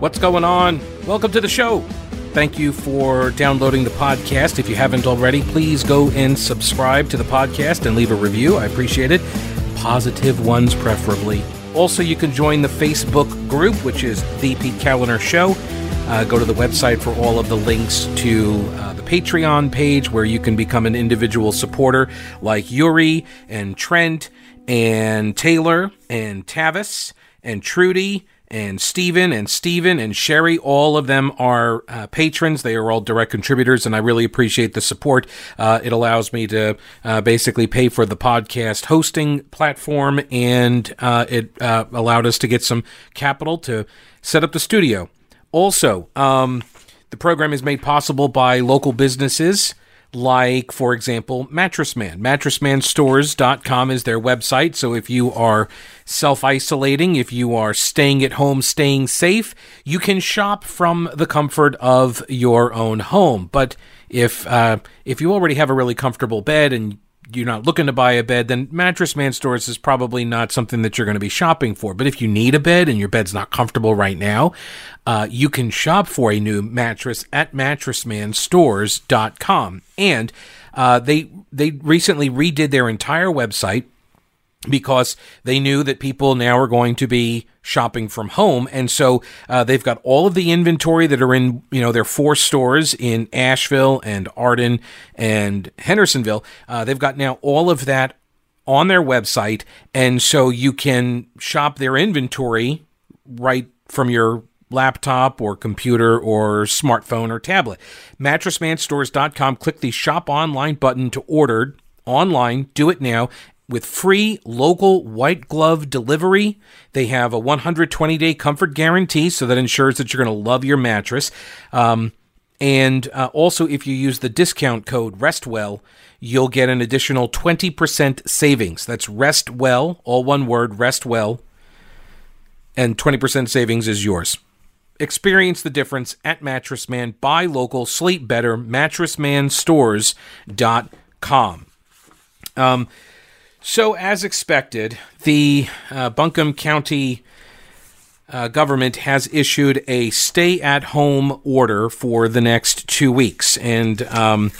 What's going on? Welcome to the show. Thank you for downloading the podcast. If you haven't already, please go and subscribe to the podcast and leave a review. I appreciate it. Positive ones, preferably. Also, you can join the Facebook group, which is The Pete Kaliner Show. Uh, go to the website for all of the links to uh, the Patreon page where you can become an individual supporter like Yuri and Trent and Taylor and Tavis and Trudy and Stephen and Stephen and Sherry. All of them are uh, patrons. They are all direct contributors, and I really appreciate the support. Uh, it allows me to uh, basically pay for the podcast hosting platform, and uh, it uh, allowed us to get some capital to set up the studio. Also, um, the program is made possible by local businesses like, for example, Mattress Man. MattressManStores.com is their website. So if you are self isolating, if you are staying at home, staying safe, you can shop from the comfort of your own home. But if uh, if you already have a really comfortable bed and you're not looking to buy a bed, then Mattress Man Stores is probably not something that you're going to be shopping for. But if you need a bed and your bed's not comfortable right now, uh, you can shop for a new mattress at mattressmanstores.com. And uh, they they recently redid their entire website because they knew that people now are going to be shopping from home and so uh, they've got all of the inventory that are in you know their four stores in asheville and arden and hendersonville uh, they've got now all of that on their website and so you can shop their inventory right from your laptop or computer or smartphone or tablet. MattressManStores.com. Click the Shop Online button to order online. Do it now. With free local white glove delivery, they have a 120 day comfort guarantee, so that ensures that you're going to love your mattress. Um, and uh, also, if you use the discount code RESTWELL, you'll get an additional 20% savings. That's RESTWELL, all one word, RESTWELL, and 20% savings is yours. Experience the difference at Mattress Man. Buy local, sleep better. MattressManStores.com. Um, so, as expected, the uh, Buncombe County uh, government has issued a stay at home order for the next two weeks. And um,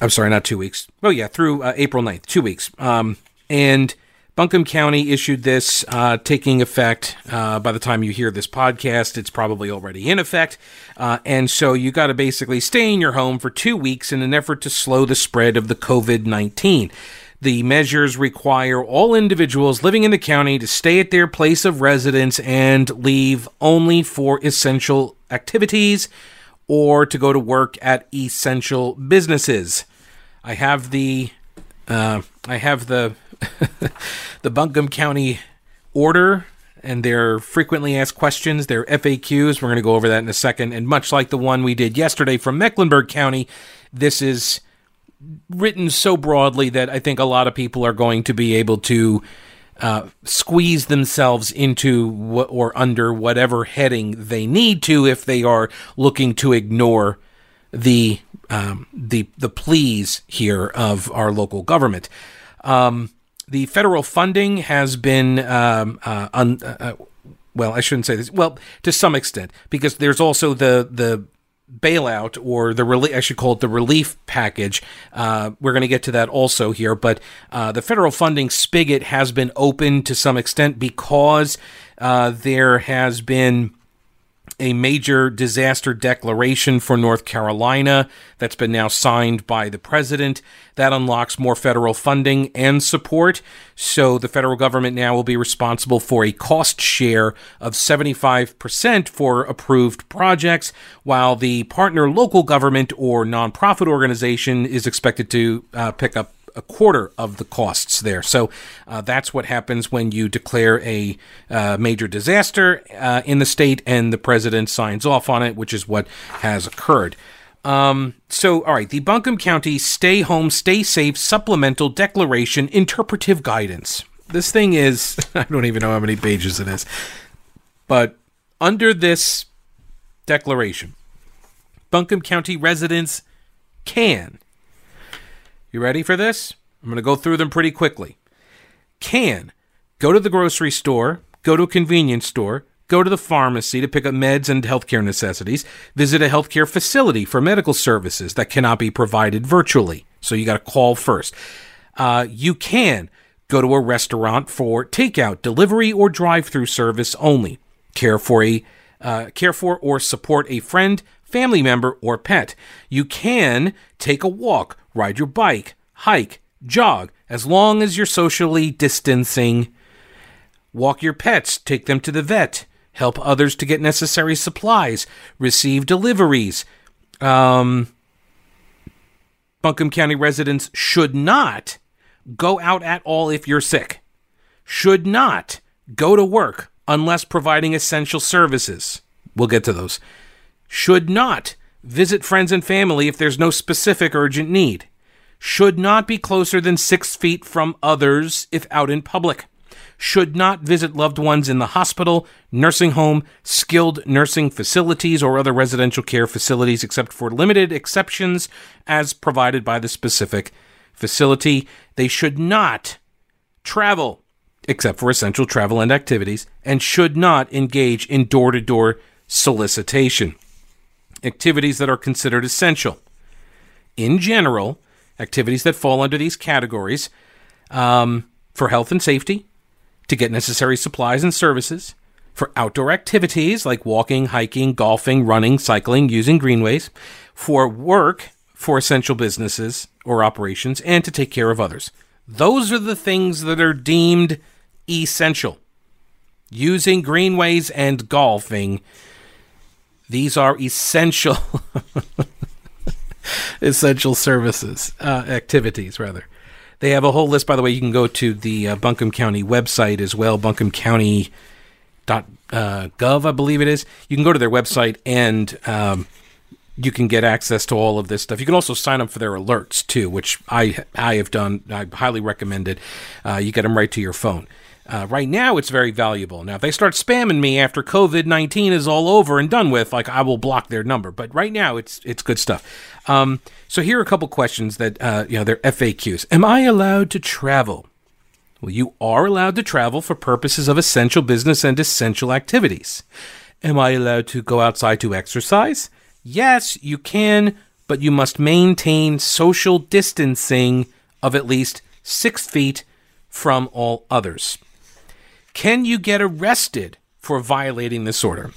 I'm sorry, not two weeks. Oh, yeah, through uh, April 9th, two weeks. Um, and Buncombe County issued this, uh, taking effect uh, by the time you hear this podcast. It's probably already in effect. Uh, and so you got to basically stay in your home for two weeks in an effort to slow the spread of the COVID 19. The measures require all individuals living in the county to stay at their place of residence and leave only for essential activities or to go to work at essential businesses. I have the uh, I have the the Buncombe County order and their frequently asked questions, their FAQs. We're going to go over that in a second. And much like the one we did yesterday from Mecklenburg County, this is written so broadly that I think a lot of people are going to be able to uh, squeeze themselves into or under whatever heading they need to if they are looking to ignore the um, the the pleas here of our local government. Um, the federal funding has been um, uh, un, uh, uh, well, I shouldn't say this. Well, to some extent, because there's also the the bailout or the relief. I should call it the relief package. Uh, we're going to get to that also here, but uh, the federal funding spigot has been open to some extent because uh, there has been a major disaster declaration for North Carolina that's been now signed by the president. That unlocks more federal funding and support. So the federal government now will be responsible for a cost share of 75% for approved projects, while the partner local government or nonprofit organization is expected to uh, pick up a quarter of the costs there. So uh, that's what happens when you declare a uh, major disaster uh, in the state and the president signs off on it, which is what has occurred. Um, so, all right, the Buncombe County Stay Home, Stay Safe Supplemental Declaration Interpretive Guidance. This thing is, I don't even know how many pages it is, but under this declaration, Buncombe County residents can you ready for this? I'm going to go through them pretty quickly. Can go to the grocery store, go to a convenience store, go to the pharmacy to pick up meds and healthcare necessities, visit a healthcare facility for medical services that cannot be provided virtually. So you got to call first. Uh, you can go to a restaurant for takeout, delivery, or drive-through service only. Care for a uh, care for or support a friend, family member, or pet. You can take a walk, ride your bike, hike, jog, as long as you're socially distancing. Walk your pets, take them to the vet, help others to get necessary supplies, receive deliveries. Um, Buncombe County residents should not go out at all if you're sick, should not go to work unless providing essential services. We'll get to those. Should not visit friends and family if there's no specific urgent need. Should not be closer than six feet from others if out in public. Should not visit loved ones in the hospital, nursing home, skilled nursing facilities, or other residential care facilities except for limited exceptions as provided by the specific facility. They should not travel except for essential travel and activities, and should not engage in door to door solicitation. Activities that are considered essential. In general, activities that fall under these categories um, for health and safety, to get necessary supplies and services, for outdoor activities like walking, hiking, golfing, running, cycling, using greenways, for work, for essential businesses or operations, and to take care of others. Those are the things that are deemed essential. Using greenways and golfing, these are essential essential services uh, activities rather. They have a whole list. By the way, you can go to the uh, Buncombe County website as well, buncombe buncombecounty.gov, uh, I believe it is. You can go to their website and um, you can get access to all of this stuff. You can also sign up for their alerts too, which I I have done. I highly recommend it. Uh, you get them right to your phone. Uh, right now, it's very valuable. Now, if they start spamming me after COVID nineteen is all over and done with, like I will block their number. But right now, it's it's good stuff. Um, so here are a couple questions that uh, you know they're FAQs. Am I allowed to travel? Well, you are allowed to travel for purposes of essential business and essential activities. Am I allowed to go outside to exercise? Yes, you can, but you must maintain social distancing of at least six feet from all others. Can you get arrested for violating this order?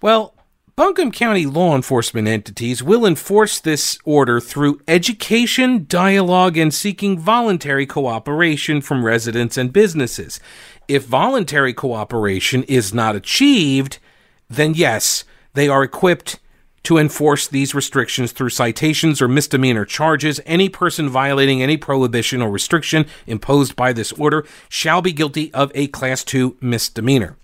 Well, Buncombe County law enforcement entities will enforce this order through education, dialogue, and seeking voluntary cooperation from residents and businesses. If voluntary cooperation is not achieved, then yes, they are equipped to enforce these restrictions through citations or misdemeanor charges. Any person violating any prohibition or restriction imposed by this order shall be guilty of a Class 2 misdemeanor.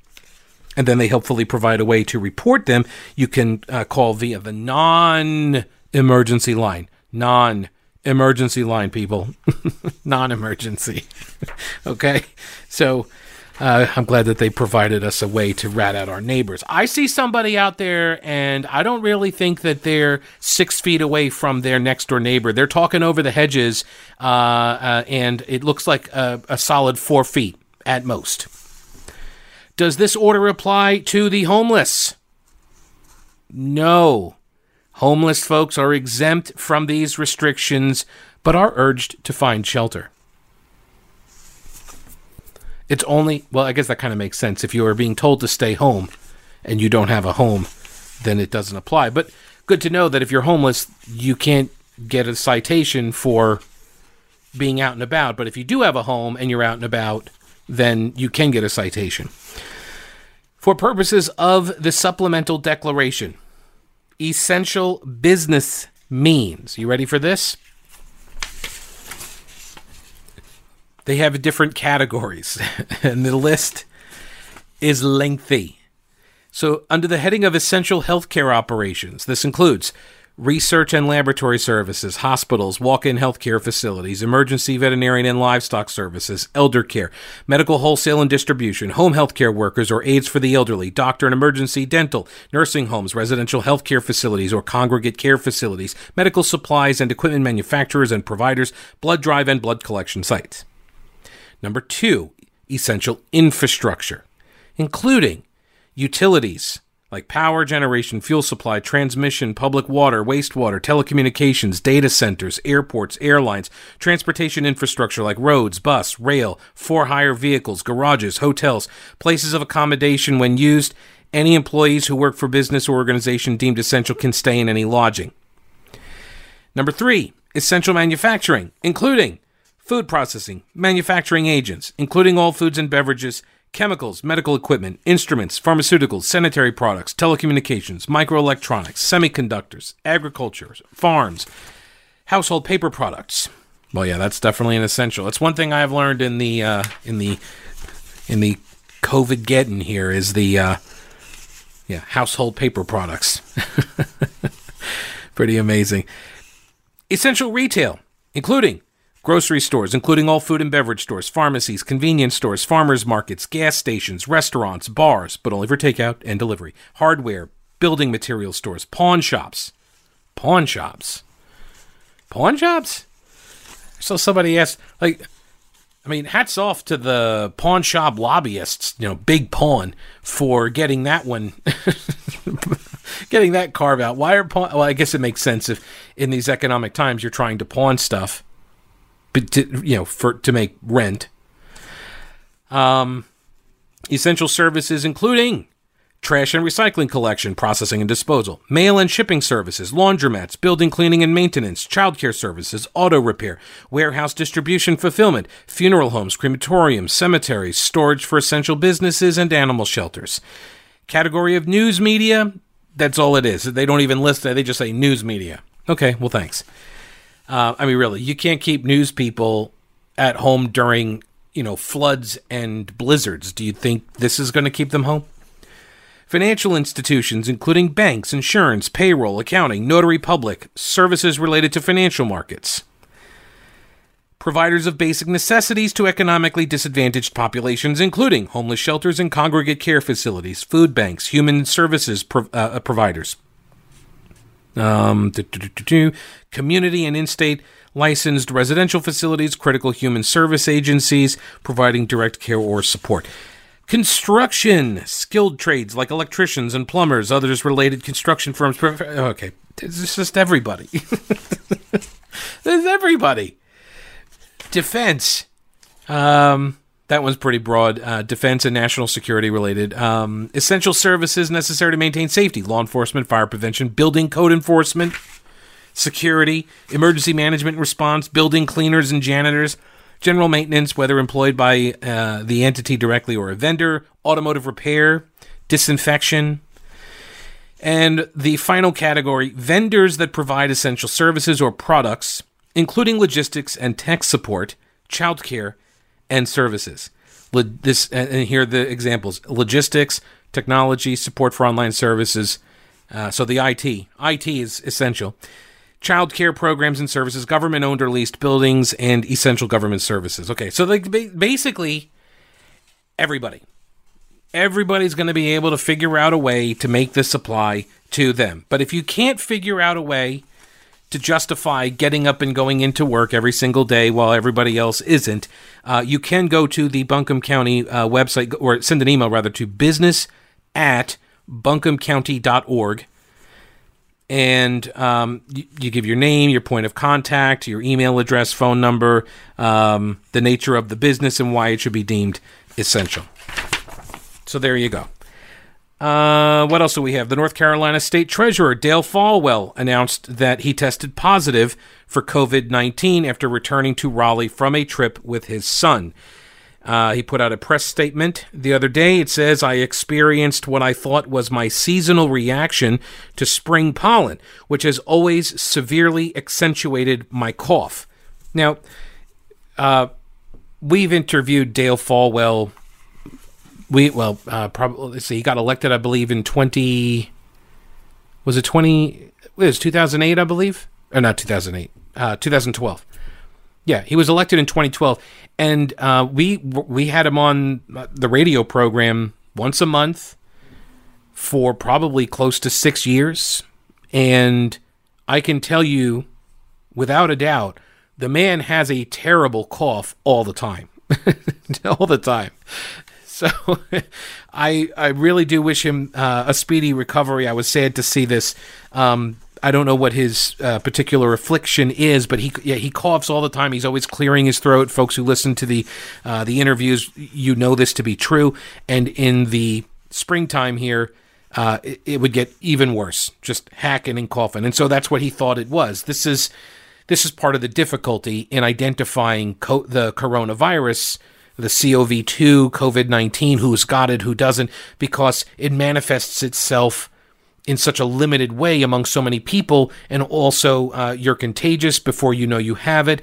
And then they helpfully provide a way to report them. You can uh, call via the non emergency line. Non emergency line, people. non emergency. okay? So uh, I'm glad that they provided us a way to rat out our neighbors. I see somebody out there, and I don't really think that they're six feet away from their next door neighbor. They're talking over the hedges, uh, uh, and it looks like a, a solid four feet at most. Does this order apply to the homeless? No. Homeless folks are exempt from these restrictions, but are urged to find shelter. It's only, well, I guess that kind of makes sense. If you are being told to stay home and you don't have a home, then it doesn't apply. But good to know that if you're homeless, you can't get a citation for being out and about. But if you do have a home and you're out and about, then you can get a citation. For purposes of the supplemental declaration, essential business means. You ready for this? They have different categories, and the list is lengthy. So, under the heading of essential healthcare operations, this includes research and laboratory services, hospitals, walk in healthcare facilities, emergency veterinarian and livestock services, elder care, medical wholesale and distribution, home healthcare workers or aides for the elderly, doctor and emergency dental, nursing homes, residential healthcare facilities or congregate care facilities, medical supplies and equipment manufacturers and providers, blood drive and blood collection sites. Number two, essential infrastructure. including utilities like power generation, fuel supply, transmission, public water, wastewater, telecommunications, data centers, airports, airlines, transportation infrastructure like roads, bus, rail, for hire vehicles, garages, hotels, places of accommodation when used. Any employees who work for business or organization deemed essential can stay in any lodging. Number three, essential manufacturing, including food processing, manufacturing agents, including all foods and beverages, chemicals, medical equipment, instruments, pharmaceuticals, sanitary products, telecommunications, microelectronics, semiconductors, agriculture, farms, household paper products. Well, yeah, that's definitely an essential. It's one thing I've learned in the uh, in the in the COVID getting here is the uh, yeah household paper products. Pretty amazing. Essential retail, including grocery stores, including all food and beverage stores, pharmacies, convenience stores, farmers markets, gas stations, restaurants, bars, but only for takeout and delivery, hardware, building material stores, pawn shops. Pawn shops. Pawn shops? So somebody asked, like, I mean, hats off to the pawn shop lobbyists, you know, Big Pawn, for getting that one, getting that carve out. Why are pawn? Well, I guess it makes sense if in these economic times you're trying to pawn stuff to, you know, for to make rent. Um, essential services including trash and recycling collection, processing and disposal, mail and shipping services, laundromats, building cleaning and maintenance, childcare services, auto repair, warehouse distribution fulfillment, funeral homes, crematoriums, cemeteries, storage for essential businesses, and animal shelters. Category of news media, that's all it is. They don't even list it, they just say news media. Okay, well, thanks. Uh, I mean, really, you can't keep news people at home during you know floods and blizzards. Do you think this is going to keep them home? Financial institutions, including banks, insurance, payroll, accounting, notary public, services related to financial markets. Providers of basic necessities to economically disadvantaged populations, including homeless shelters and congregate care facilities, food banks, human services pro- uh, providers um, community and in state licensed residential facilities, critical human service agencies providing direct care or support. Construction, skilled trades like electricians and plumbers, others related construction firms. Okay, it's just everybody. There's everybody. Defense. Um, that one's pretty broad. Uh, defense and national security related. Um, essential services necessary to maintain safety law enforcement, fire prevention, building code enforcement, security, emergency management response, building cleaners and janitors, general maintenance, whether employed by uh, the entity directly or a vendor, automotive repair, disinfection. And the final category vendors that provide essential services or products, including logistics and tech support, childcare, and services. This and here are the examples: logistics, technology, support for online services. Uh, so the IT, IT is essential. Child care programs and services, government owned or leased buildings, and essential government services. Okay, so like basically everybody, everybody's going to be able to figure out a way to make this apply to them. But if you can't figure out a way to justify getting up and going into work every single day while everybody else isn't, uh, you can go to the Buncombe County uh, website or send an email rather to business at buncombecounty.org. And um, you, you, give your name, your point of contact, your email address, phone number, um, the nature of the business, and why it should be deemed essential. So there you go. Uh, what else do we have? The North Carolina State Treasurer, Dale Folwell announced that he tested positive for COVID 19 after returning to Raleigh from a trip with his son. Uh, he put out a press statement the other day. It says, I experienced what I thought was my seasonal reaction to spring pollen, which has always severely accentuated my cough. Now, uh, we've interviewed Dale Folwell we well uh, probably let's see. He got elected, I believe, in twenty. Was it twenty? It was two thousand eight, I believe, or not two thousand eight, uh, two thousand twelve. Yeah, he was elected in 2012, and uh, we we had him on the radio program once a month for probably close to six years, and I can tell you, without a doubt, the man has a terrible cough all the time, all the time. So I I really do wish him uh, a speedy recovery. I was sad to see this. Um, I don't know what his uh, particular affliction is, but he yeah, he coughs all the time. He's always clearing his throat. Folks who listen to the uh, the interviews, you know this to be true. And in the springtime here, uh, it, it, would get even worse, just hacking and coughing. And so that's what he thought it was. This is this is part of the difficulty in identifying co- the coronavirus the COV2, COVID 19, who's got it, who doesn't, because it manifests itself in such a limited way among so many people, and also uh, you're contagious before you know you have it.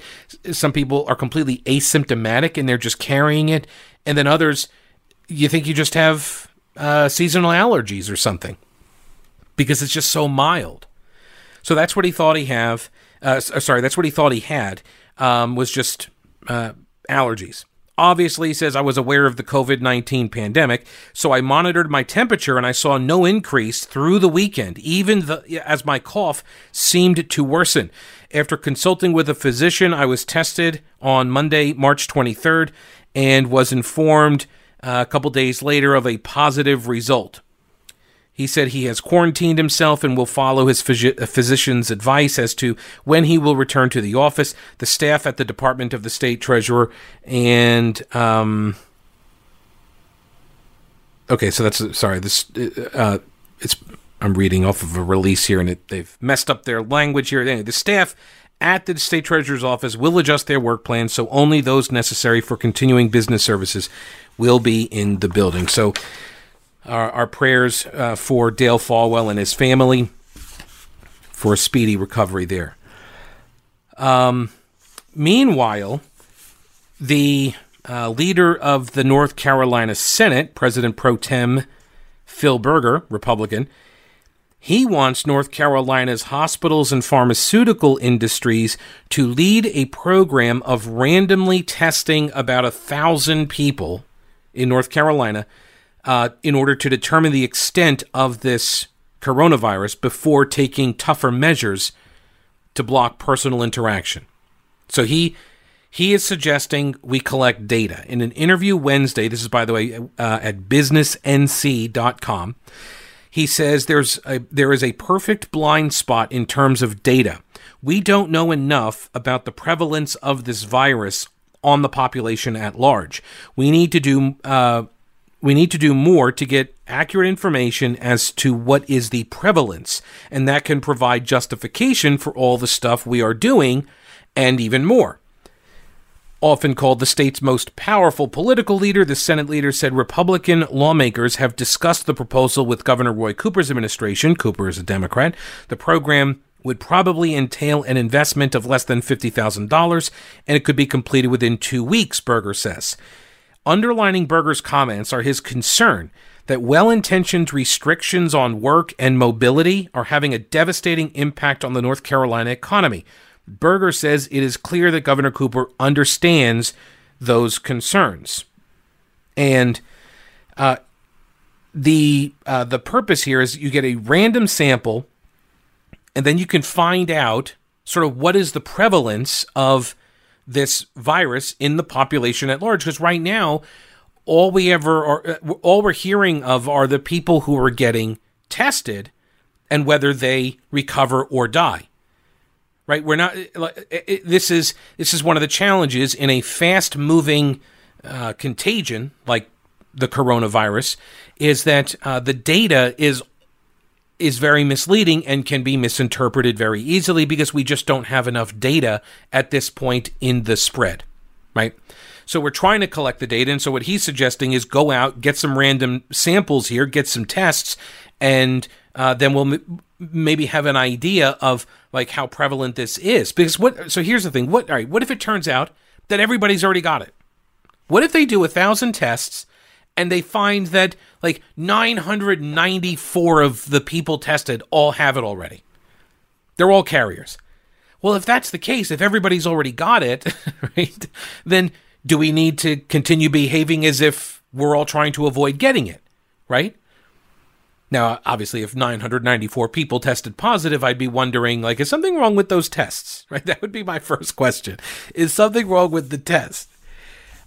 Some people are completely asymptomatic and they're just carrying it, and then others, you think you just have uh, seasonal allergies or something because it's just so mild. So that's what he thought he have. Uh, sorry, that's what he thought he had um, was just uh, allergies. Obviously, says I was aware of the COVID 19 pandemic, so I monitored my temperature and I saw no increase through the weekend, even the, as my cough seemed to worsen. After consulting with a physician, I was tested on Monday, March 23rd, and was informed uh, a couple days later of a positive result. He said he has quarantined himself and will follow his physician's advice as to when he will return to the office. The staff at the Department of the State Treasurer and um, okay, so that's sorry. This uh, it's I'm reading off of a release here, and it, they've messed up their language here. Anyway, the staff at the state treasurer's office will adjust their work plans so only those necessary for continuing business services will be in the building. So our, our prayers uh, for Dale Folwell and his family for a speedy recovery there. Um, meanwhile, the uh, leader of the North Carolina Senate, President pro tem Phil Berger, Republican, he wants North Carolina's hospitals and pharmaceutical industries to lead a program of randomly testing about a thousand people in North Carolina uh, in order to determine the extent of this coronavirus before taking tougher measures to block personal interaction. So he he is suggesting we collect data. In an interview Wednesday, this is by the way uh, at businessnc.com, he says there's a, there is a perfect blind spot in terms of data. We don't know enough about the prevalence of this virus on the population at large. We need to do uh, we need to do more to get accurate information as to what is the prevalence, and that can provide justification for all the stuff we are doing and even more. Often called the state's most powerful political leader, the Senate leader said Republican lawmakers have discussed the proposal with Governor Roy Cooper's administration. Cooper is a Democrat. The program would probably entail an investment of less than $50,000, and it could be completed within two weeks, Berger says. Underlining Berger's comments are his concern that well intentioned restrictions on work and mobility are having a devastating impact on the North Carolina economy. Berger says it is clear that Governor Cooper understands those concerns. And uh, the uh, the purpose here is you get a random sample, and then you can find out sort of what is the prevalence of this virus in the population at large. Because right now, all we ever are, uh, all we're hearing of are the people who are getting tested and whether they recover or die. Right? We're not. This is this is one of the challenges in a fast moving uh, contagion like the coronavirus is that uh, the data is is very misleading and can be misinterpreted very easily because we just don't have enough data at this point in the spread, right? So we're trying to collect the data. And so what he's suggesting is go out, get some random samples here, get some tests, and uh, then we'll m- maybe have an idea of like how prevalent this is. Because what? So here's the thing. What? All right. What if it turns out that everybody's already got it? What if they do a thousand tests and they find that like 994 of the people tested all have it already. They're all carriers. Well, if that's the case, if everybody's already got it, right, then do we need to continue behaving as if we're all trying to avoid getting it, right? Now, obviously, if 994 people tested positive, I'd be wondering, like, is something wrong with those tests? Right? That would be my first question. Is something wrong with the test?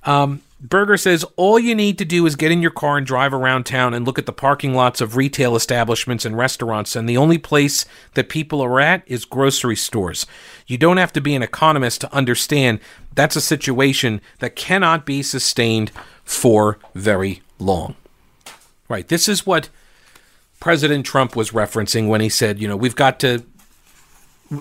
Um, Berger says all you need to do is get in your car and drive around town and look at the parking lots of retail establishments and restaurants, and the only place that people are at is grocery stores. You don't have to be an economist to understand that's a situation that cannot be sustained for very long. Right. This is what President Trump was referencing when he said, you know, we've got to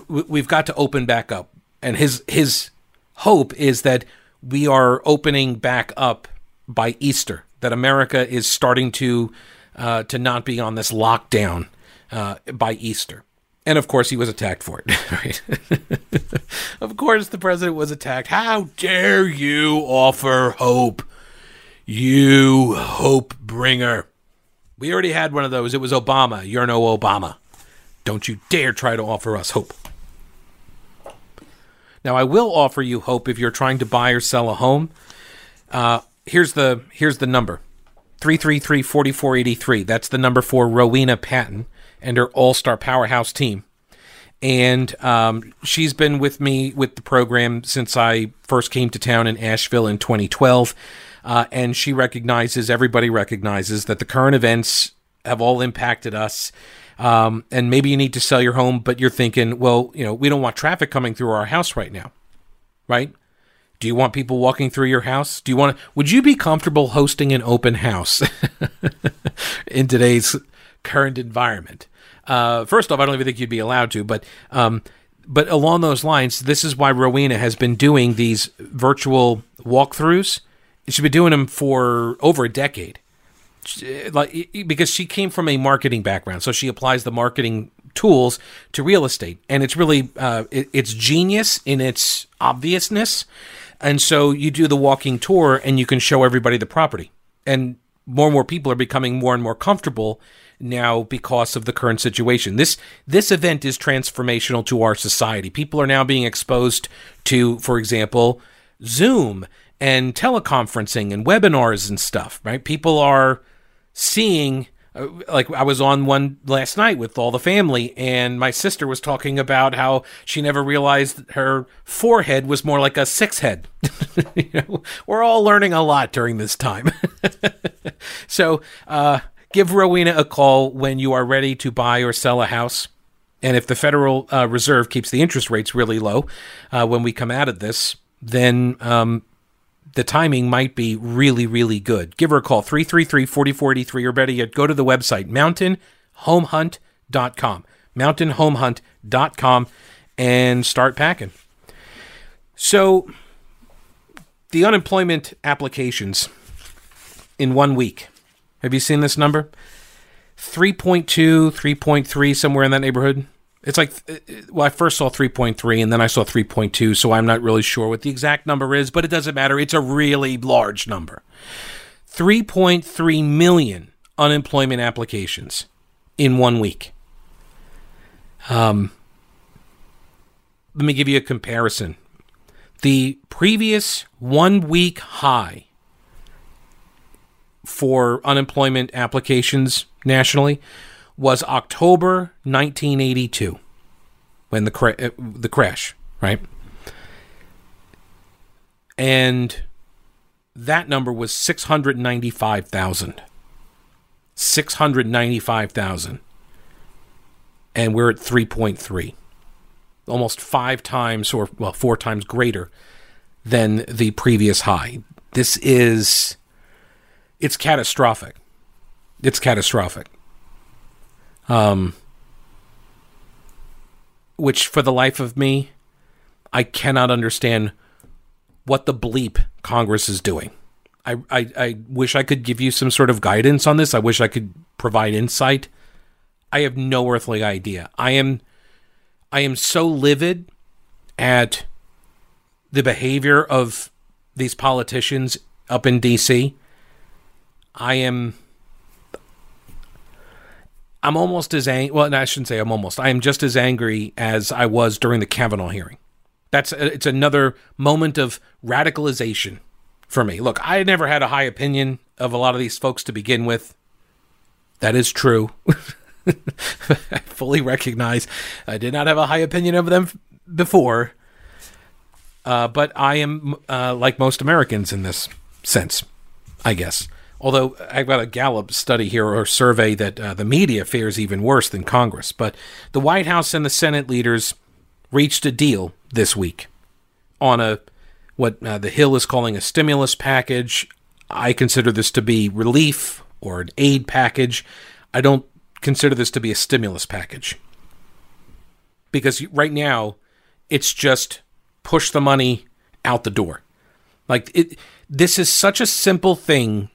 we've got to open back up. And his his hope is that we are opening back up by Easter. That America is starting to uh, to not be on this lockdown uh, by Easter. And of course, he was attacked for it. Of course, the president was attacked. How dare you offer hope? You hope bringer. We already had one of those. It was Obama. You're no Obama. Don't you dare try to offer us hope. Now, I will offer you hope if you're trying to buy or sell a home. Uh, here's the here's the number 333-4483. That's the number for Rowena Patton and her All-Star Powerhouse team. And um, she's been with me with the program since I first came to town in Asheville in 2012. Uh, and she recognizes, everybody recognizes, that the current events have all impacted us um, and maybe you need to sell your home, but you're thinking, well, you know, we don't want traffic coming through our house right now, right? Do you want people walking through your house? Do you want to? Would you be comfortable hosting an open house in today's current environment? Uh, first off, I don't even think you'd be allowed to, but um, but along those lines, this is why Rowena has been doing these virtual walkthroughs. She's been doing them for over a decade like because she came from a marketing background, so she applies the marketing tools to real estate, and it's really uh, it, it's genius in its obviousness. And so you do the walking tour, and you can show everybody the property, and more and more people are becoming more and more comfortable now because of the current situation. This this event is transformational to our society. People are now being exposed to, for example, Zoom and teleconferencing and webinars and stuff, right? People are seeing uh, like I was on one last night with all the family, and my sister was talking about how she never realized her forehead was more like a six head. you know, we're all learning a lot during this time. so, uh, give Rowena a call when you are ready to buy or sell a house. And if the Federal uh, Reserve keeps the interest rates really low uh, when we come out of this, then um, the timing might be really, really good. Give her a call, 333 4483, or better yet, go to the website, mountainhomehunt.com. Mountainhomehunt.com and start packing. So, the unemployment applications in one week. Have you seen this number? 3.2, 3.3, somewhere in that neighborhood. It's like, uh, well, I first saw 3.3 and then I saw 3.2, so I'm not really sure what the exact number is, but it doesn't matter. It's a really large number. 3.3 million unemployment applications in one week. Um, let me give you a comparison. The previous one week high for unemployment applications nationally was October 1982 when the cra- uh, the crash, right? And that number was 695,000. 695,000. And we're at 3.3. Almost 5 times or well 4 times greater than the previous high. This is it's catastrophic. It's catastrophic um, which for the life of me, I cannot understand what the bleep Congress is doing. I, I, I wish I could give you some sort of guidance on this. I wish I could provide insight. I have no earthly idea. I am I am so livid at the behavior of these politicians up in DC. I am I'm almost as angry. Well, I shouldn't say I'm almost. I am just as angry as I was during the Kavanaugh hearing. That's uh, it's another moment of radicalization for me. Look, I never had a high opinion of a lot of these folks to begin with. That is true. I fully recognize I did not have a high opinion of them before. Uh, but I am uh, like most Americans in this sense, I guess. Although I've got a Gallup study here or survey that uh, the media fares even worse than Congress. But the White House and the Senate leaders reached a deal this week on a what uh, the Hill is calling a stimulus package. I consider this to be relief or an aid package. I don't consider this to be a stimulus package because right now it's just push the money out the door. Like it this is such a simple thing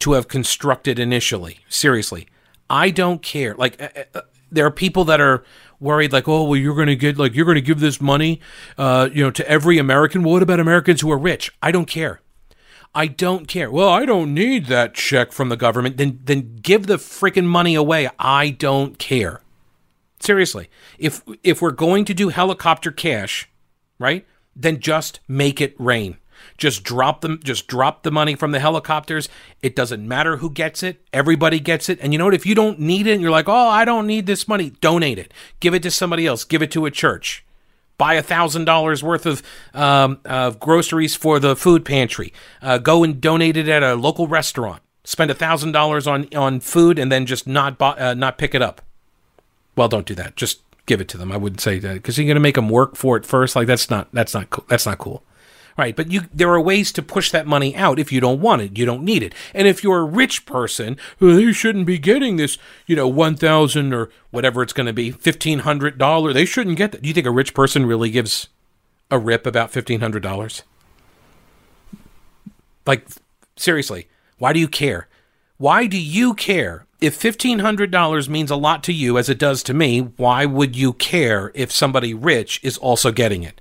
to have constructed initially. Seriously. I don't care. Like uh, uh, uh there are people that are worried like, "Oh, well you're going to get like you're going to give this money uh you know to every American. Well, what about Americans who are rich?" I don't care. I don't care. Well, I don't need that check from the government. Then then give the freaking money away. I don't care. Seriously. If if we're going to do helicopter cash, right? Then just make it rain. Just drop them just drop the money from the helicopters. It doesn't matter who gets it. Everybody gets it. And you know what? If you don't need it and you're like, "Oh, I don't need this money." Donate it. Give it to somebody else. Give it to a church buy a thousand dollars worth of um, of groceries for the food pantry. Uh, go and donate it at a local restaurant. Spend a thousand dollars on on food and then just not uh, not pick it up. Well, don't do that. Just give it to them. I wouldn't say that because you're going to make them work for it first. Like that's not that's not cool. That's not cool. Right, but you there are ways to push that money out if you don't want it, you don't need it. And if you're a rich person, well, you shouldn't be getting this, you know, one thousand or whatever it's going to be, fifteen hundred dollar. They shouldn't get that. Do you think a rich person really gives a rip about fifteen hundred dollars? Like seriously, why do you care? Why do you care? If $1,500 means a lot to you as it does to me, why would you care if somebody rich is also getting it?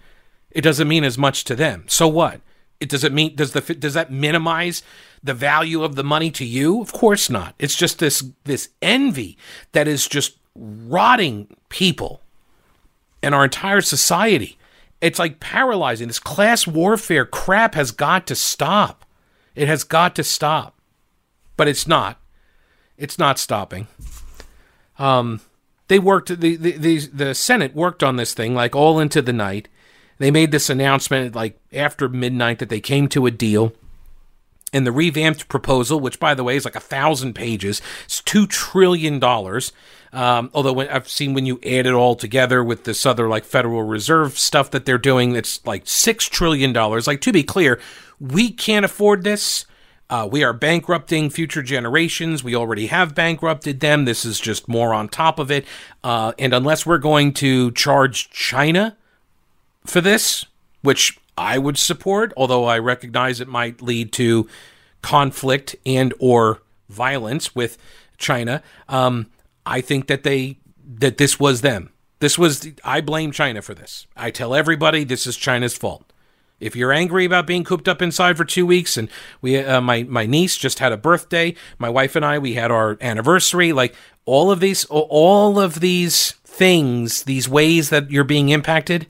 It doesn't mean as much to them. So what? It does it mean does the does that minimize the value of the money to you? Of course not. It's just this this envy that is just rotting people and our entire society. It's like paralyzing. This class warfare crap has got to stop. It has got to stop. But it's not. It's not stopping. Um, they worked. The, the the the Senate worked on this thing like all into the night they made this announcement like after midnight that they came to a deal. And the revamped proposal, which by the way is like a thousand pages, it's two trillion dollars. Um, although when, I've seen when you add it all together with this other like Federal Reserve stuff that they're doing, it's like six trillion dollars. Like to be clear, we can't afford this. Uh, we are bankrupting future generations. We already have bankrupted them. This is just more on top of it. Uh, and unless we're going to charge China for this, which I would support, although I recognize it might lead to conflict and or violence with China. Um, I think that they that this was them. This was I blame China for this. I tell everybody this is China's fault. If you're angry about being cooped up inside for two weeks, and we, uh, my my niece just had a birthday, my wife and I, we had our anniversary. Like all of these, all of these things, these ways that you're being impacted,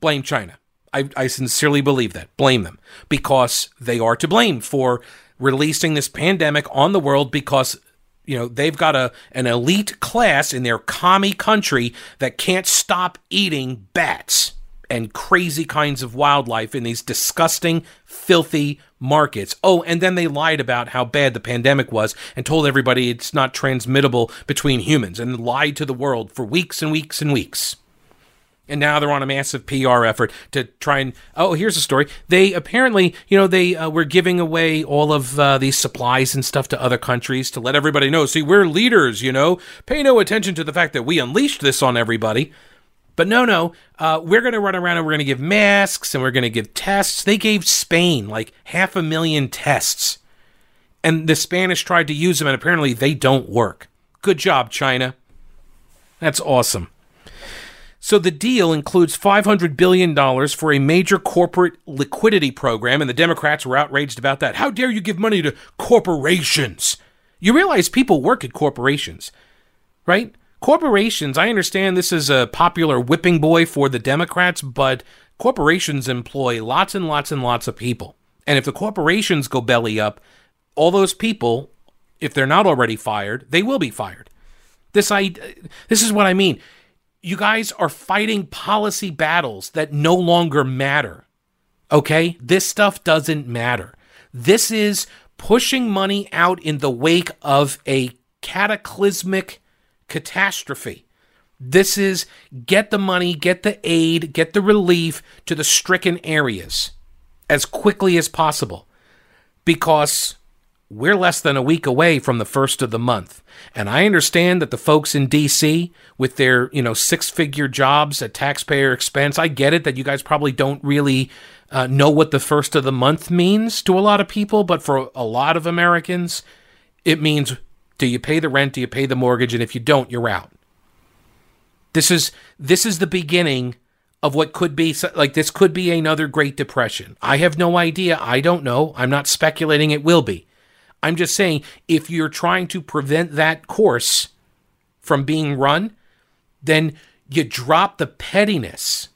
blame China. I, I sincerely believe that. Blame them because they are to blame for releasing this pandemic on the world because you know they've got a an elite class in their commie country that can't stop eating bats and crazy kinds of wildlife in these disgusting filthy markets. Oh, and then they lied about how bad the pandemic was and told everybody it's not transmittable between humans and lied to the world for weeks and weeks and weeks and now they're on a massive PR effort to try and oh here's a story. They apparently you know they uh, were giving away all of uh, these supplies and stuff to other countries to let everybody know. See we're leaders you know. Pay no attention to the fact that we unleashed this on everybody. But no no uh, we're going to run around and we're going to give masks and we're going to give tests. They gave Spain like half a million tests. And the Spanish tried to use them and apparently they don't work. Good job China. That's awesome so the deal includes $500 billion for a major corporate liquidity program, and the Democrats were outraged about that. How dare you give money to corporations? You realize people work at corporations, right? Corporations, I understand this is a popular whipping boy for the Democrats, but corporations employ lots and lots and lots of people. And if the corporations go belly up, all those people, if they're not already fired, they will be fired. This I this is what I mean you guys are fighting policy battles that no longer matter. Okay? This stuff doesn't matter. This is pushing money out in the wake of a cataclysmic catastrophe. This is get the money, get the aid, get the relief to the stricken areas as quickly as possible because we're less than a week away from the first of the month. And I understand that the folks in DC with their, you know, six-figure jobs at taxpayer expense, I get it that you guys probably don't really uh, know what the first of the month means to a lot of people, but for a lot of Americans, it means do you pay the rent, do you pay the mortgage, and if you don't, you're out. This is this is the beginning of what could be like this could be another Great Depression. I have no idea. I don't know. I'm not speculating it will be. I'm just saying if you're trying to prevent that course from being run, then you drop the pettiness.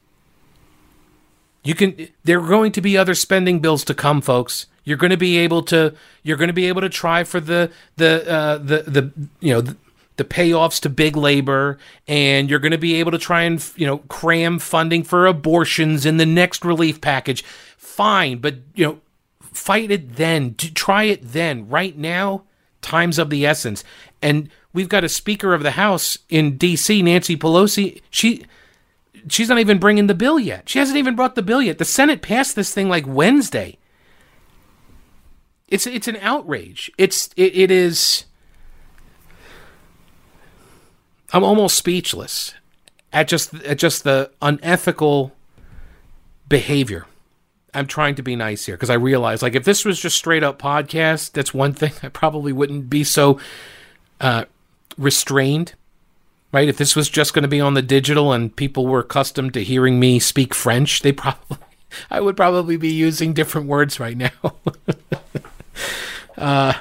You can there are going to be other spending bills to come, folks. You're going to be able to you're going to be able to try for the the uh, the the you know the, the payoffs to big labor and you're going to be able to try and you know cram funding for abortions in the next relief package fine but you know fight it then. Try it then. Right now time's of the essence. And we've got a speaker of the house in DC Nancy Pelosi. She she's not even bringing the bill yet. She hasn't even brought the bill yet. The senate passed this thing like Wednesday. It's it's an outrage. It's it, it is I'm almost speechless at just at just the unethical behavior. I'm trying to be nice here because I realize like if this was just straight up podcast, that's one thing. I probably wouldn't be so uh, restrained, right? If this was just going to be on the digital and people were accustomed to hearing me speak French, they probably I would probably be using different words right now. uh,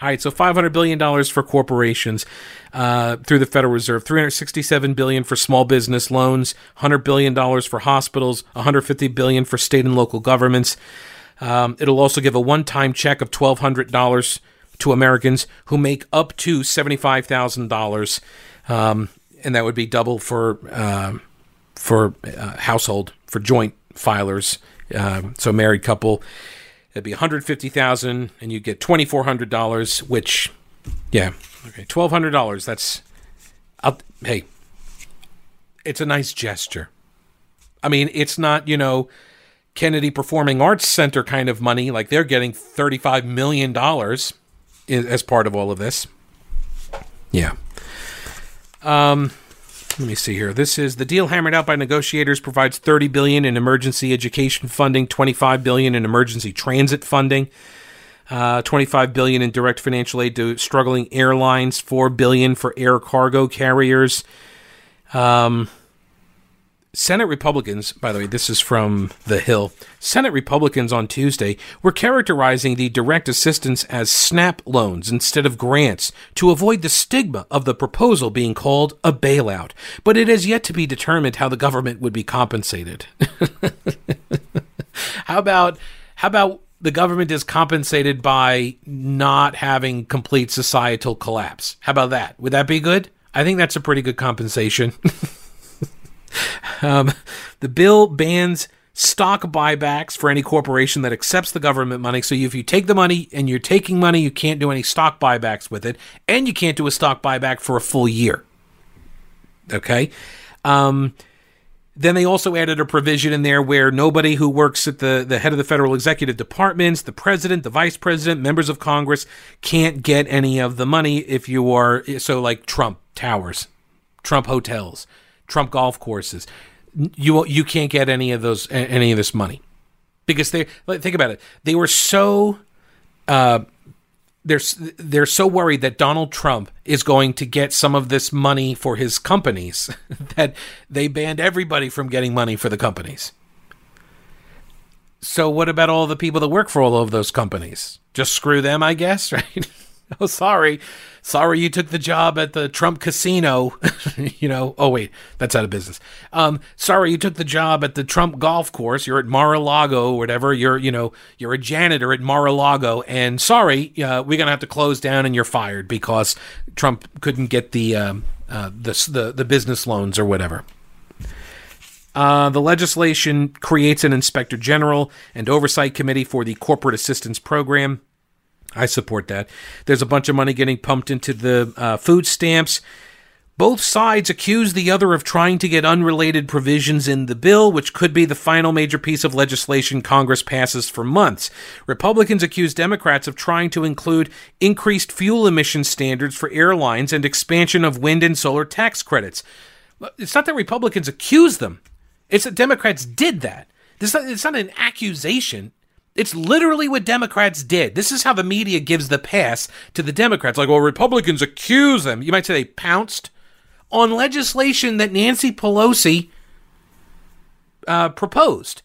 all right, so 500 billion dollars for corporations uh, through the Federal Reserve, 367 billion for small business loans, 100 billion dollars for hospitals, 150 billion for state and local governments. Um, it'll also give a one-time check of $1,200 to Americans who make up to $75,000, um, and that would be double for uh, for uh, household for joint filers. Um, so, married couple It'd be 150,000 and you get $2400 which yeah, okay, $1200. That's I'll, hey, it's a nice gesture. I mean, it's not, you know, Kennedy Performing Arts Center kind of money like they're getting 35 million dollars as part of all of this. Yeah. Um let me see here. This is the deal hammered out by negotiators provides 30 billion in emergency education funding, 25 billion in emergency transit funding, uh, 25 billion in direct financial aid to struggling airlines, 4 billion for air cargo carriers. Um, Senate Republicans, by the way, this is from The Hill. Senate Republicans on Tuesday were characterizing the direct assistance as SNAP loans instead of grants to avoid the stigma of the proposal being called a bailout. But it has yet to be determined how the government would be compensated. how about how about the government is compensated by not having complete societal collapse? How about that? Would that be good? I think that's a pretty good compensation. Um, the bill bans stock buybacks for any corporation that accepts the government money. So if you take the money and you're taking money, you can't do any stock buybacks with it, and you can't do a stock buyback for a full year. Okay. Um, then they also added a provision in there where nobody who works at the, the head of the federal executive departments, the president, the vice president, members of Congress can't get any of the money if you are so like Trump towers, Trump hotels, Trump golf courses. You you can't get any of those any of this money because they think about it. They were so uh, they're they're so worried that Donald Trump is going to get some of this money for his companies that they banned everybody from getting money for the companies. So what about all the people that work for all of those companies? Just screw them, I guess, right? oh, sorry sorry you took the job at the Trump casino. you know, oh wait, that's out of business. Um, sorry you took the job at the Trump golf course. You're at Mar-a-Lago or whatever. You're, you know, you're a janitor at Mar-a-Lago, and sorry, uh, we're gonna have to close down and you're fired because Trump couldn't get the um, uh, the, the the business loans or whatever. Uh, the legislation creates an inspector general and oversight committee for the corporate assistance program. I support that. There's a bunch of money getting pumped into the uh, food stamps. Both sides accuse the other of trying to get unrelated provisions in the bill, which could be the final major piece of legislation Congress passes for months. Republicans accuse Democrats of trying to include increased fuel emission standards for airlines and expansion of wind and solar tax credits. It's not that Republicans accuse them, it's that Democrats did that. This, it's not an accusation. It's literally what Democrats did. This is how the media gives the pass to the Democrats. Like, well, Republicans accuse them. You might say they pounced on legislation that Nancy Pelosi uh, proposed.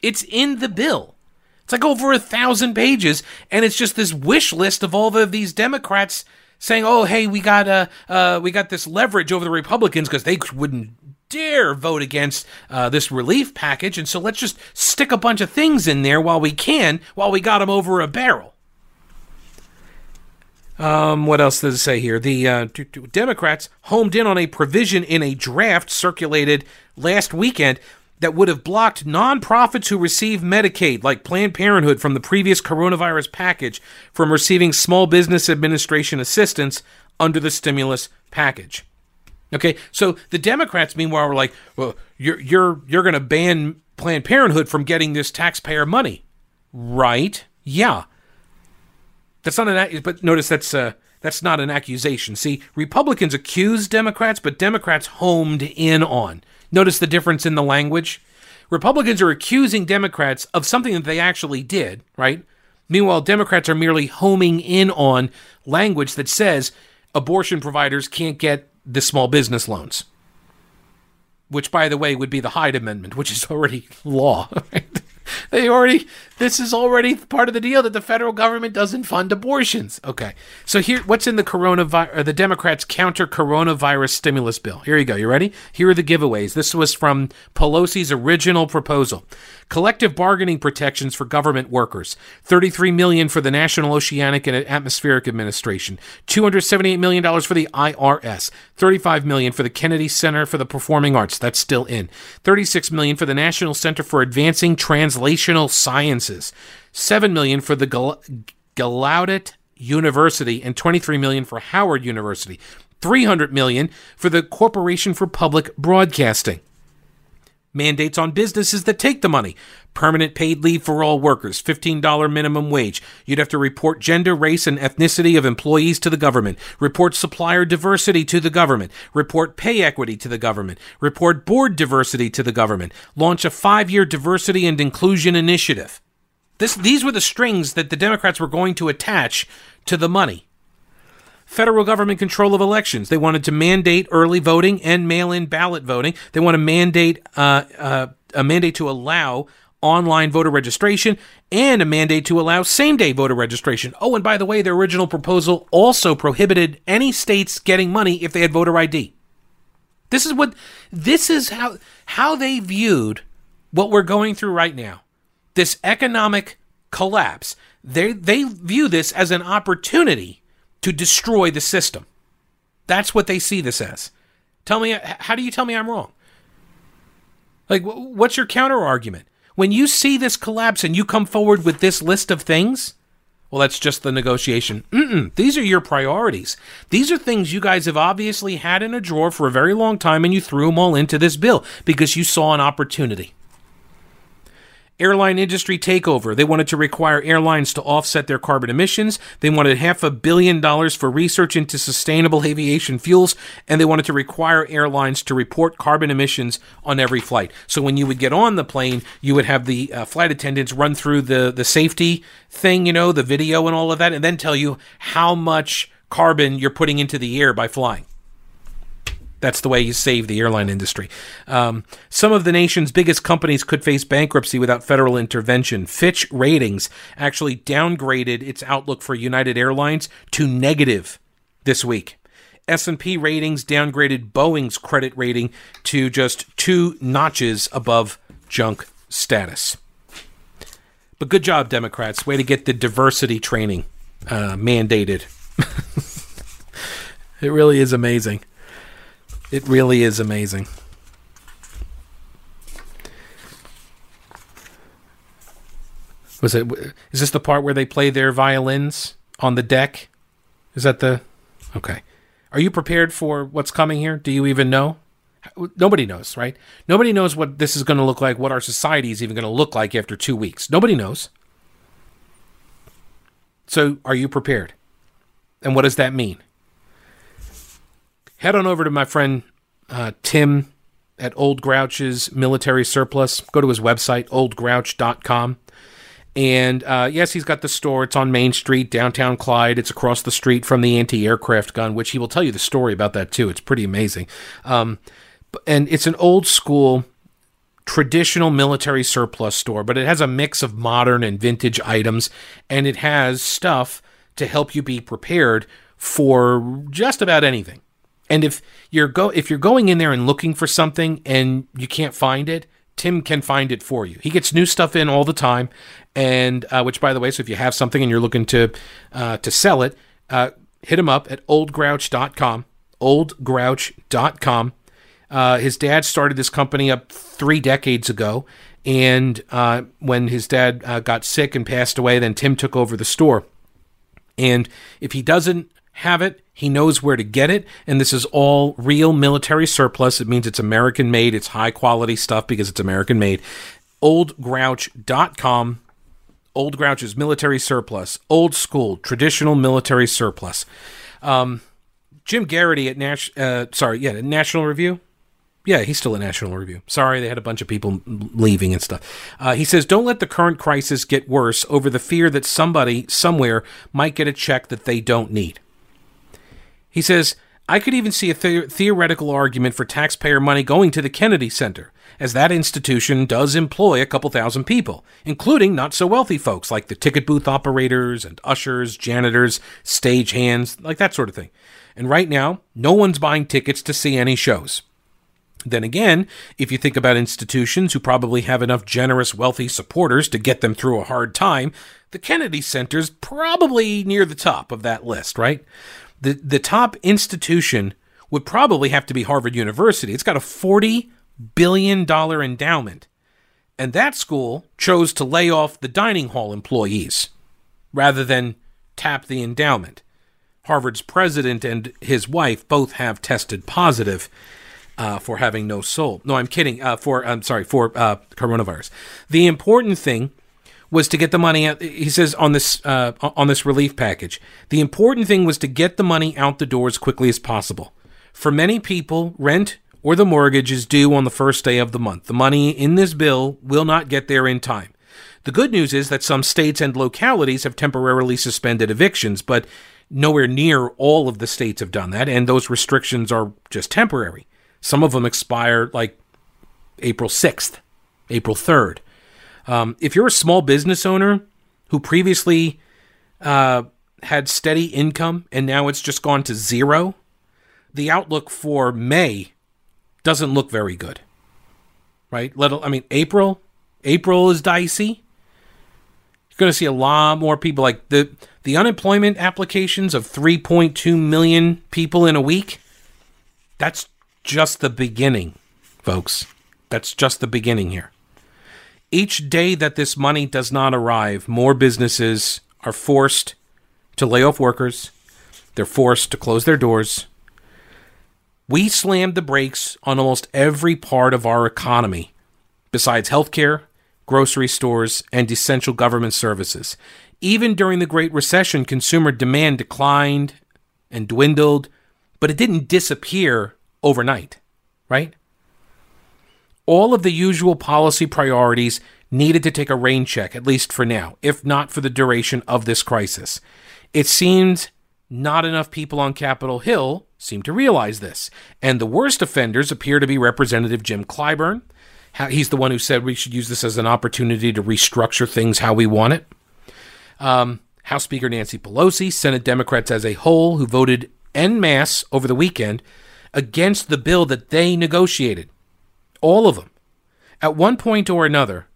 It's in the bill. It's like over a thousand pages, and it's just this wish list of all of these Democrats saying, "Oh, hey, we got uh, uh we got this leverage over the Republicans because they wouldn't dare vote against uh, this relief package, and so let's just stick a bunch of things in there while we can, while we got them over a barrel." Um, what else does it say here? The uh, Democrats homed in on a provision in a draft circulated last weekend that would have blocked nonprofits who receive Medicaid, like Planned Parenthood, from the previous coronavirus package from receiving Small Business Administration assistance under the stimulus package. Okay, so the Democrats, meanwhile, were like, "Well, you're you're you're going to ban Planned Parenthood from getting this taxpayer money, right? Yeah, that's not an but notice that's uh that's not an accusation. See, Republicans accuse Democrats, but Democrats homed in on. Notice the difference in the language. Republicans are accusing Democrats of something that they actually did, right? Meanwhile, Democrats are merely homing in on language that says abortion providers can't get the small business loans. Which, by the way, would be the Hyde Amendment, which is already law. Right? They already this is already part of the deal that the federal government doesn't fund abortions. Okay. So here what's in the coronavirus uh, the Democrats counter coronavirus stimulus bill. Here you go. You ready? Here are the giveaways. This was from Pelosi's original proposal. Collective bargaining protections for government workers. 33 million for the National Oceanic and Atmospheric Administration. 278 million dollars for the IRS. 35 million for the Kennedy Center for the Performing Arts. That's still in. 36 million for the National Center for Advancing Translational Sciences. 7 million for the Gal- Gallaudet University and 23 million for Howard University. 300 million for the Corporation for Public Broadcasting mandates on businesses that take the money. Permanent paid leave for all workers, $15 minimum wage. You'd have to report gender, race, and ethnicity of employees to the government. Report supplier diversity to the government. Report pay equity to the government. Report board diversity to the government. Launch a five year diversity and inclusion initiative. This, these were the strings that the Democrats were going to attach to the money federal government control of elections. They wanted to mandate early voting and mail-in ballot voting. They want to mandate uh, uh, a mandate to allow online voter registration and a mandate to allow same-day voter registration. Oh, and by the way, their original proposal also prohibited any states getting money if they had voter ID. This is what this is how how they viewed what we're going through right now. This economic collapse. They they view this as an opportunity to destroy the system. That's what they see this as. Tell me, how do you tell me I'm wrong? Like, what's your counter argument? When you see this collapse and you come forward with this list of things, well, that's just the negotiation. Mm-mm, these are your priorities. These are things you guys have obviously had in a drawer for a very long time and you threw them all into this bill because you saw an opportunity airline industry takeover. They wanted to require airlines to offset their carbon emissions. They wanted half a billion dollars for research into sustainable aviation fuels, and they wanted to require airlines to report carbon emissions on every flight. So when you would get on the plane, you would have the uh, flight attendants run through the the safety thing, you know, the video and all of that, and then tell you how much carbon you're putting into the air by flying. That's the way you save the airline industry. Um, some of the nation's biggest companies could face bankruptcy without federal intervention. Fitch Ratings actually downgraded its outlook for United Airlines to negative this week. S&P Ratings downgraded Boeing's credit rating to just two notches above junk status. But good job, Democrats. Way to get the diversity training uh, mandated. it really is amazing. It really is amazing. Was it? Is this the part where they play their violins on the deck? Is that the? Okay. Are you prepared for what's coming here? Do you even know? Nobody knows, right? Nobody knows what this is going to look like, what our society is even going to look like after two weeks. Nobody knows. So, are you prepared? And what does that mean? Head on over to my friend uh, Tim at Old Grouch's Military Surplus. Go to his website, oldgrouch.com. And uh, yes, he's got the store. It's on Main Street, downtown Clyde. It's across the street from the anti aircraft gun, which he will tell you the story about that too. It's pretty amazing. Um, and it's an old school, traditional military surplus store, but it has a mix of modern and vintage items, and it has stuff to help you be prepared for just about anything. And if you're go if you're going in there and looking for something and you can't find it, Tim can find it for you. He gets new stuff in all the time, and uh, which, by the way, so if you have something and you're looking to uh, to sell it, uh, hit him up at oldgrouch.com. Oldgrouch.com. Uh, his dad started this company up three decades ago, and uh, when his dad uh, got sick and passed away, then Tim took over the store. And if he doesn't have it, he knows where to get it, and this is all real military surplus. It means it's American made, it's high quality stuff because it's American made. Oldgrouch.com Old Grouch's military surplus, old school, traditional military surplus. Um, Jim Geraghty at Nash, uh, sorry, yeah, National Review. Yeah, he's still at National Review. Sorry, they had a bunch of people leaving and stuff. Uh, he says, "Don't let the current crisis get worse over the fear that somebody somewhere might get a check that they don't need." He says, "I could even see a the- theoretical argument for taxpayer money going to the Kennedy Center." as that institution does employ a couple thousand people, including not so wealthy folks like the ticket booth operators and ushers, janitors, stage hands, like that sort of thing. And right now, no one's buying tickets to see any shows. Then again, if you think about institutions who probably have enough generous, wealthy supporters to get them through a hard time, the Kennedy Center's probably near the top of that list, right? The the top institution would probably have to be Harvard University. It's got a 40 billion dollar endowment. And that school chose to lay off the dining hall employees rather than tap the endowment. Harvard's president and his wife both have tested positive uh, for having no soul. No, I'm kidding. Uh, for I'm sorry for uh, coronavirus. The important thing was to get the money out. He says on this uh, on this relief package. The important thing was to get the money out the door as quickly as possible. For many people, rent or the mortgage is due on the first day of the month. The money in this bill will not get there in time. The good news is that some states and localities have temporarily suspended evictions, but nowhere near all of the states have done that, and those restrictions are just temporary. Some of them expire like April 6th, April 3rd. Um, if you're a small business owner who previously uh, had steady income and now it's just gone to zero, the outlook for May doesn't look very good. Right? Let I mean April, April is dicey. You're going to see a lot more people like the the unemployment applications of 3.2 million people in a week. That's just the beginning, folks. That's just the beginning here. Each day that this money does not arrive, more businesses are forced to lay off workers. They're forced to close their doors. We slammed the brakes on almost every part of our economy, besides healthcare, grocery stores, and essential government services. Even during the Great Recession, consumer demand declined and dwindled, but it didn't disappear overnight, right? All of the usual policy priorities needed to take a rain check, at least for now, if not for the duration of this crisis. It seemed not enough people on Capitol Hill seem to realize this. And the worst offenders appear to be Representative Jim Clyburn. He's the one who said we should use this as an opportunity to restructure things how we want it. Um, House Speaker Nancy Pelosi, Senate Democrats as a whole, who voted en masse over the weekend against the bill that they negotiated. All of them. At one point or another,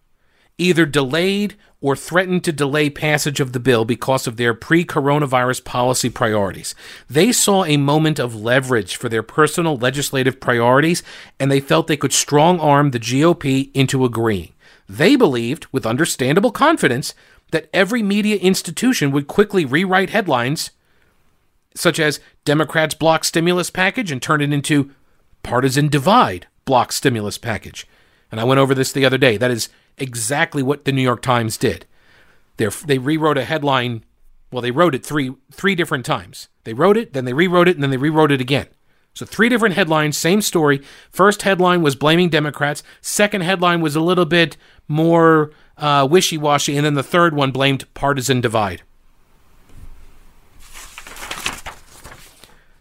either delayed or threatened to delay passage of the bill because of their pre coronavirus policy priorities. They saw a moment of leverage for their personal legislative priorities, and they felt they could strong arm the GOP into agreeing. They believed, with understandable confidence, that every media institution would quickly rewrite headlines such as Democrats block stimulus package and turn it into partisan divide block stimulus package. And I went over this the other day. That is exactly what the New York Times did. They're, they rewrote a headline. Well, they wrote it three three different times. They wrote it, then they rewrote it, and then they rewrote it again. So three different headlines, same story. First headline was blaming Democrats. Second headline was a little bit more uh, wishy-washy, and then the third one blamed partisan divide.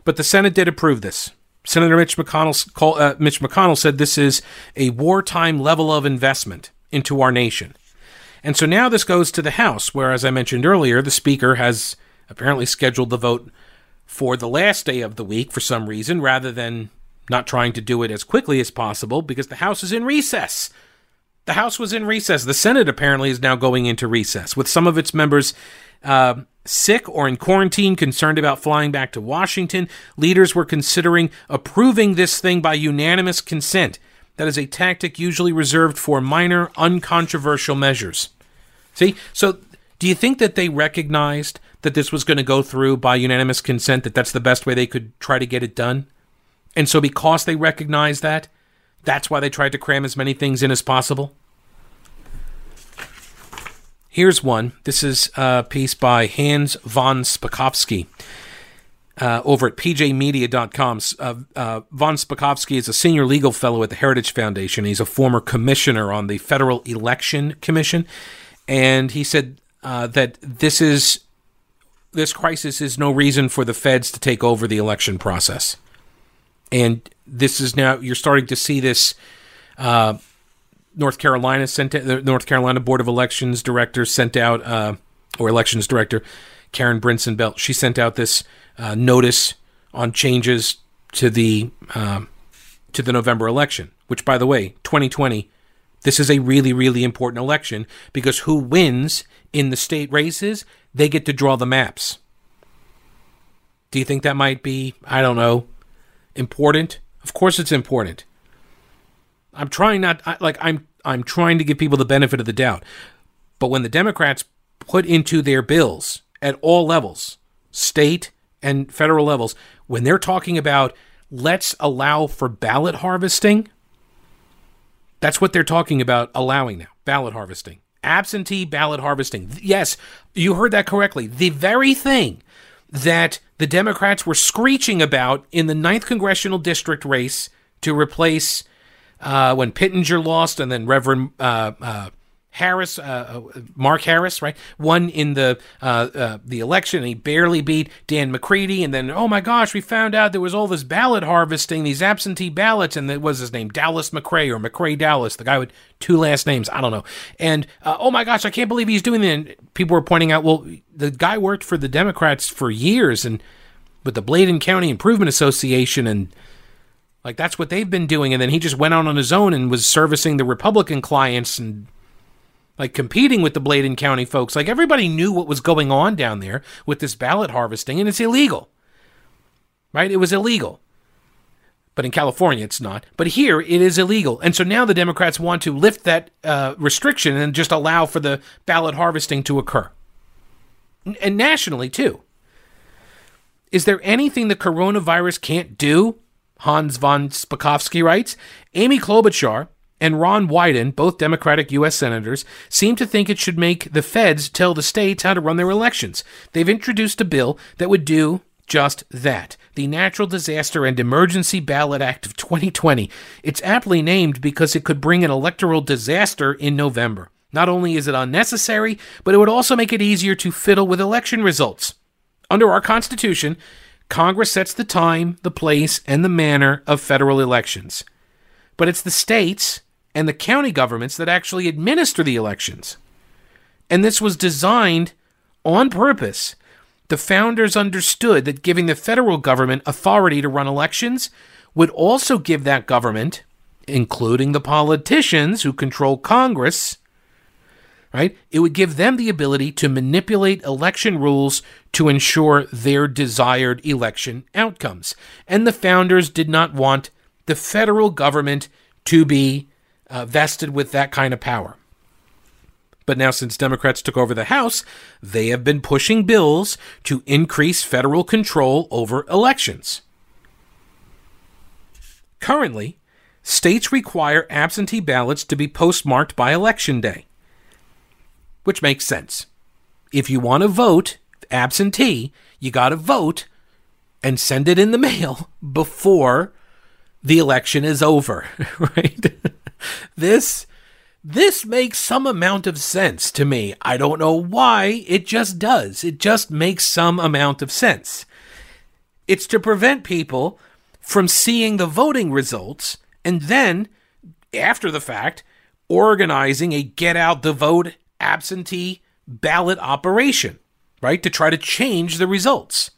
But the Senate did approve this. Senator Mitch McConnell, uh, Mitch McConnell said this is a wartime level of investment into our nation. And so now this goes to the House, where, as I mentioned earlier, the Speaker has apparently scheduled the vote for the last day of the week for some reason, rather than not trying to do it as quickly as possible because the House is in recess. The House was in recess. The Senate apparently is now going into recess, with some of its members uh, sick or in quarantine, concerned about flying back to Washington. Leaders were considering approving this thing by unanimous consent. That is a tactic usually reserved for minor, uncontroversial measures. See? So, do you think that they recognized that this was going to go through by unanimous consent, that that's the best way they could try to get it done? And so, because they recognized that, that's why they tried to cram as many things in as possible? Here's one. This is a piece by Hans von Spakovsky. Uh, over at pjmedia.com. Uh, uh, von Spakovsky is a senior legal fellow at the Heritage Foundation. He's a former commissioner on the Federal Election Commission and he said uh, that this is this crisis is no reason for the feds to take over the election process. And this is now you're starting to see this. North Carolina sent the North Carolina Board of Elections director sent out, uh, or elections director Karen Brinson Bell. She sent out this uh, notice on changes to the um, to the November election, which, by the way, 2020 this is a really, really important election because who wins in the state races, they get to draw the maps. Do you think that might be, I don't know, important? Of course it's important. I'm trying not like I'm I'm trying to give people the benefit of the doubt. But when the Democrats put into their bills at all levels, state and federal levels, when they're talking about let's allow for ballot harvesting, that's what they're talking about allowing now ballot harvesting. Absentee ballot harvesting. Yes, you heard that correctly. The very thing that the Democrats were screeching about in the 9th congressional district race to replace uh, when Pittenger lost and then Reverend uh, uh, Harris, uh, uh, Mark Harris, right, won in the the election. And he barely beat Dan McCready, and then oh my gosh, we found out there was all this ballot harvesting, these absentee ballots, and it was his name Dallas McRae or McRae Dallas, the guy with two last names, I don't know. And oh my gosh, I can't believe he's doing that. And people were pointing out, well, the guy worked for the Democrats for years, and with the Bladen County Improvement Association, and like that's what they've been doing. And then he just went out on his own and was servicing the Republican clients and like competing with the Bladen County folks. Like everybody knew what was going on down there with this ballot harvesting, and it's illegal. Right? It was illegal. But in California, it's not. But here, it is illegal. And so now the Democrats want to lift that uh, restriction and just allow for the ballot harvesting to occur. And nationally, too. Is there anything the coronavirus can't do? Hans von Spakovsky writes. Amy Klobuchar, and Ron Wyden, both Democratic U.S. senators, seem to think it should make the feds tell the states how to run their elections. They've introduced a bill that would do just that the Natural Disaster and Emergency Ballot Act of 2020. It's aptly named because it could bring an electoral disaster in November. Not only is it unnecessary, but it would also make it easier to fiddle with election results. Under our Constitution, Congress sets the time, the place, and the manner of federal elections. But it's the states and the county governments that actually administer the elections. And this was designed on purpose. The founders understood that giving the federal government authority to run elections would also give that government, including the politicians who control Congress, right? It would give them the ability to manipulate election rules to ensure their desired election outcomes. And the founders did not want the federal government to be uh, vested with that kind of power. But now, since Democrats took over the House, they have been pushing bills to increase federal control over elections. Currently, states require absentee ballots to be postmarked by Election Day, which makes sense. If you want to vote absentee, you got to vote and send it in the mail before the election is over, right? this this makes some amount of sense to me. I don't know why, it just does. It just makes some amount of sense. It's to prevent people from seeing the voting results and then, after the fact, organizing a get out the vote absentee ballot operation, right? To try to change the results.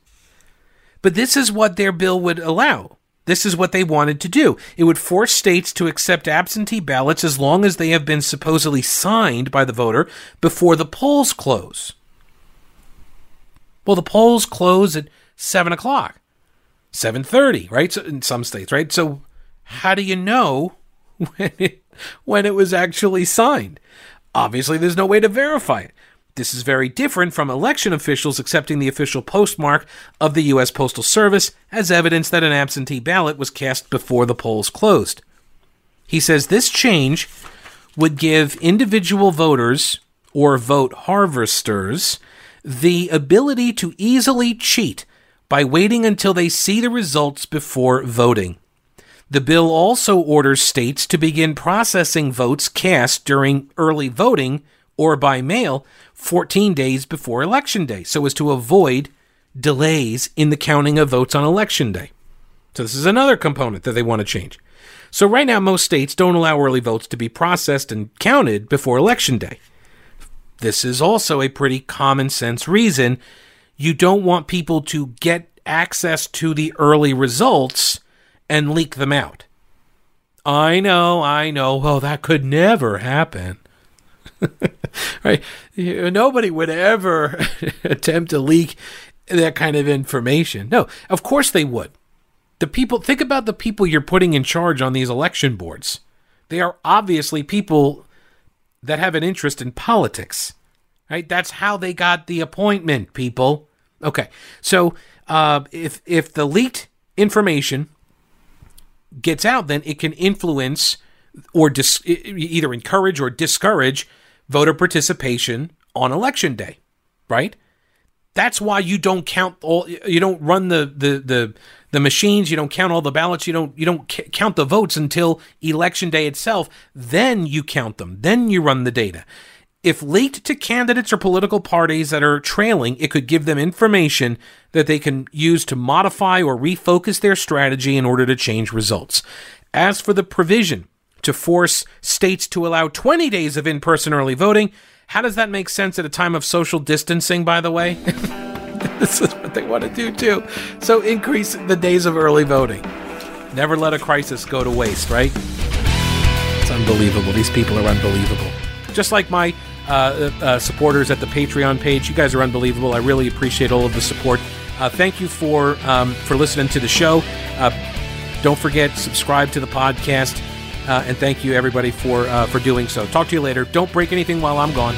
But this is what their bill would allow. This is what they wanted to do. It would force states to accept absentee ballots as long as they have been supposedly signed by the voter before the polls close. Well, the polls close at seven o'clock, seven thirty, right? So in some states, right? So how do you know when it when it was actually signed? Obviously, there's no way to verify it. This is very different from election officials accepting the official postmark of the U.S. Postal Service as evidence that an absentee ballot was cast before the polls closed. He says this change would give individual voters or vote harvesters the ability to easily cheat by waiting until they see the results before voting. The bill also orders states to begin processing votes cast during early voting or by mail 14 days before Election Day so as to avoid delays in the counting of votes on Election Day. So, this is another component that they want to change. So, right now, most states don't allow early votes to be processed and counted before Election Day. This is also a pretty common sense reason. You don't want people to get access to the early results and leak them out. I know, I know. Well, that could never happen. right? Nobody would ever attempt to leak that kind of information. No, of course they would. The people, think about the people you're putting in charge on these election boards. They are obviously people that have an interest in politics, right? That's how they got the appointment, people. Okay, so uh, if if the leaked information gets out, then it can influence or dis- either encourage or discourage voter participation on election day, right? That's why you don't count all you don't run the the the the machines, you don't count all the ballots, you don't you don't c- count the votes until election day itself, then you count them. Then you run the data. If leaked to candidates or political parties that are trailing, it could give them information that they can use to modify or refocus their strategy in order to change results. As for the provision to force states to allow 20 days of in person early voting. How does that make sense at a time of social distancing, by the way? this is what they want to do, too. So increase the days of early voting. Never let a crisis go to waste, right? It's unbelievable. These people are unbelievable. Just like my uh, uh, supporters at the Patreon page, you guys are unbelievable. I really appreciate all of the support. Uh, thank you for um, for listening to the show. Uh, don't forget subscribe to the podcast. Uh, and thank you everybody for uh, for doing so. Talk to you later. Don't break anything while I'm gone.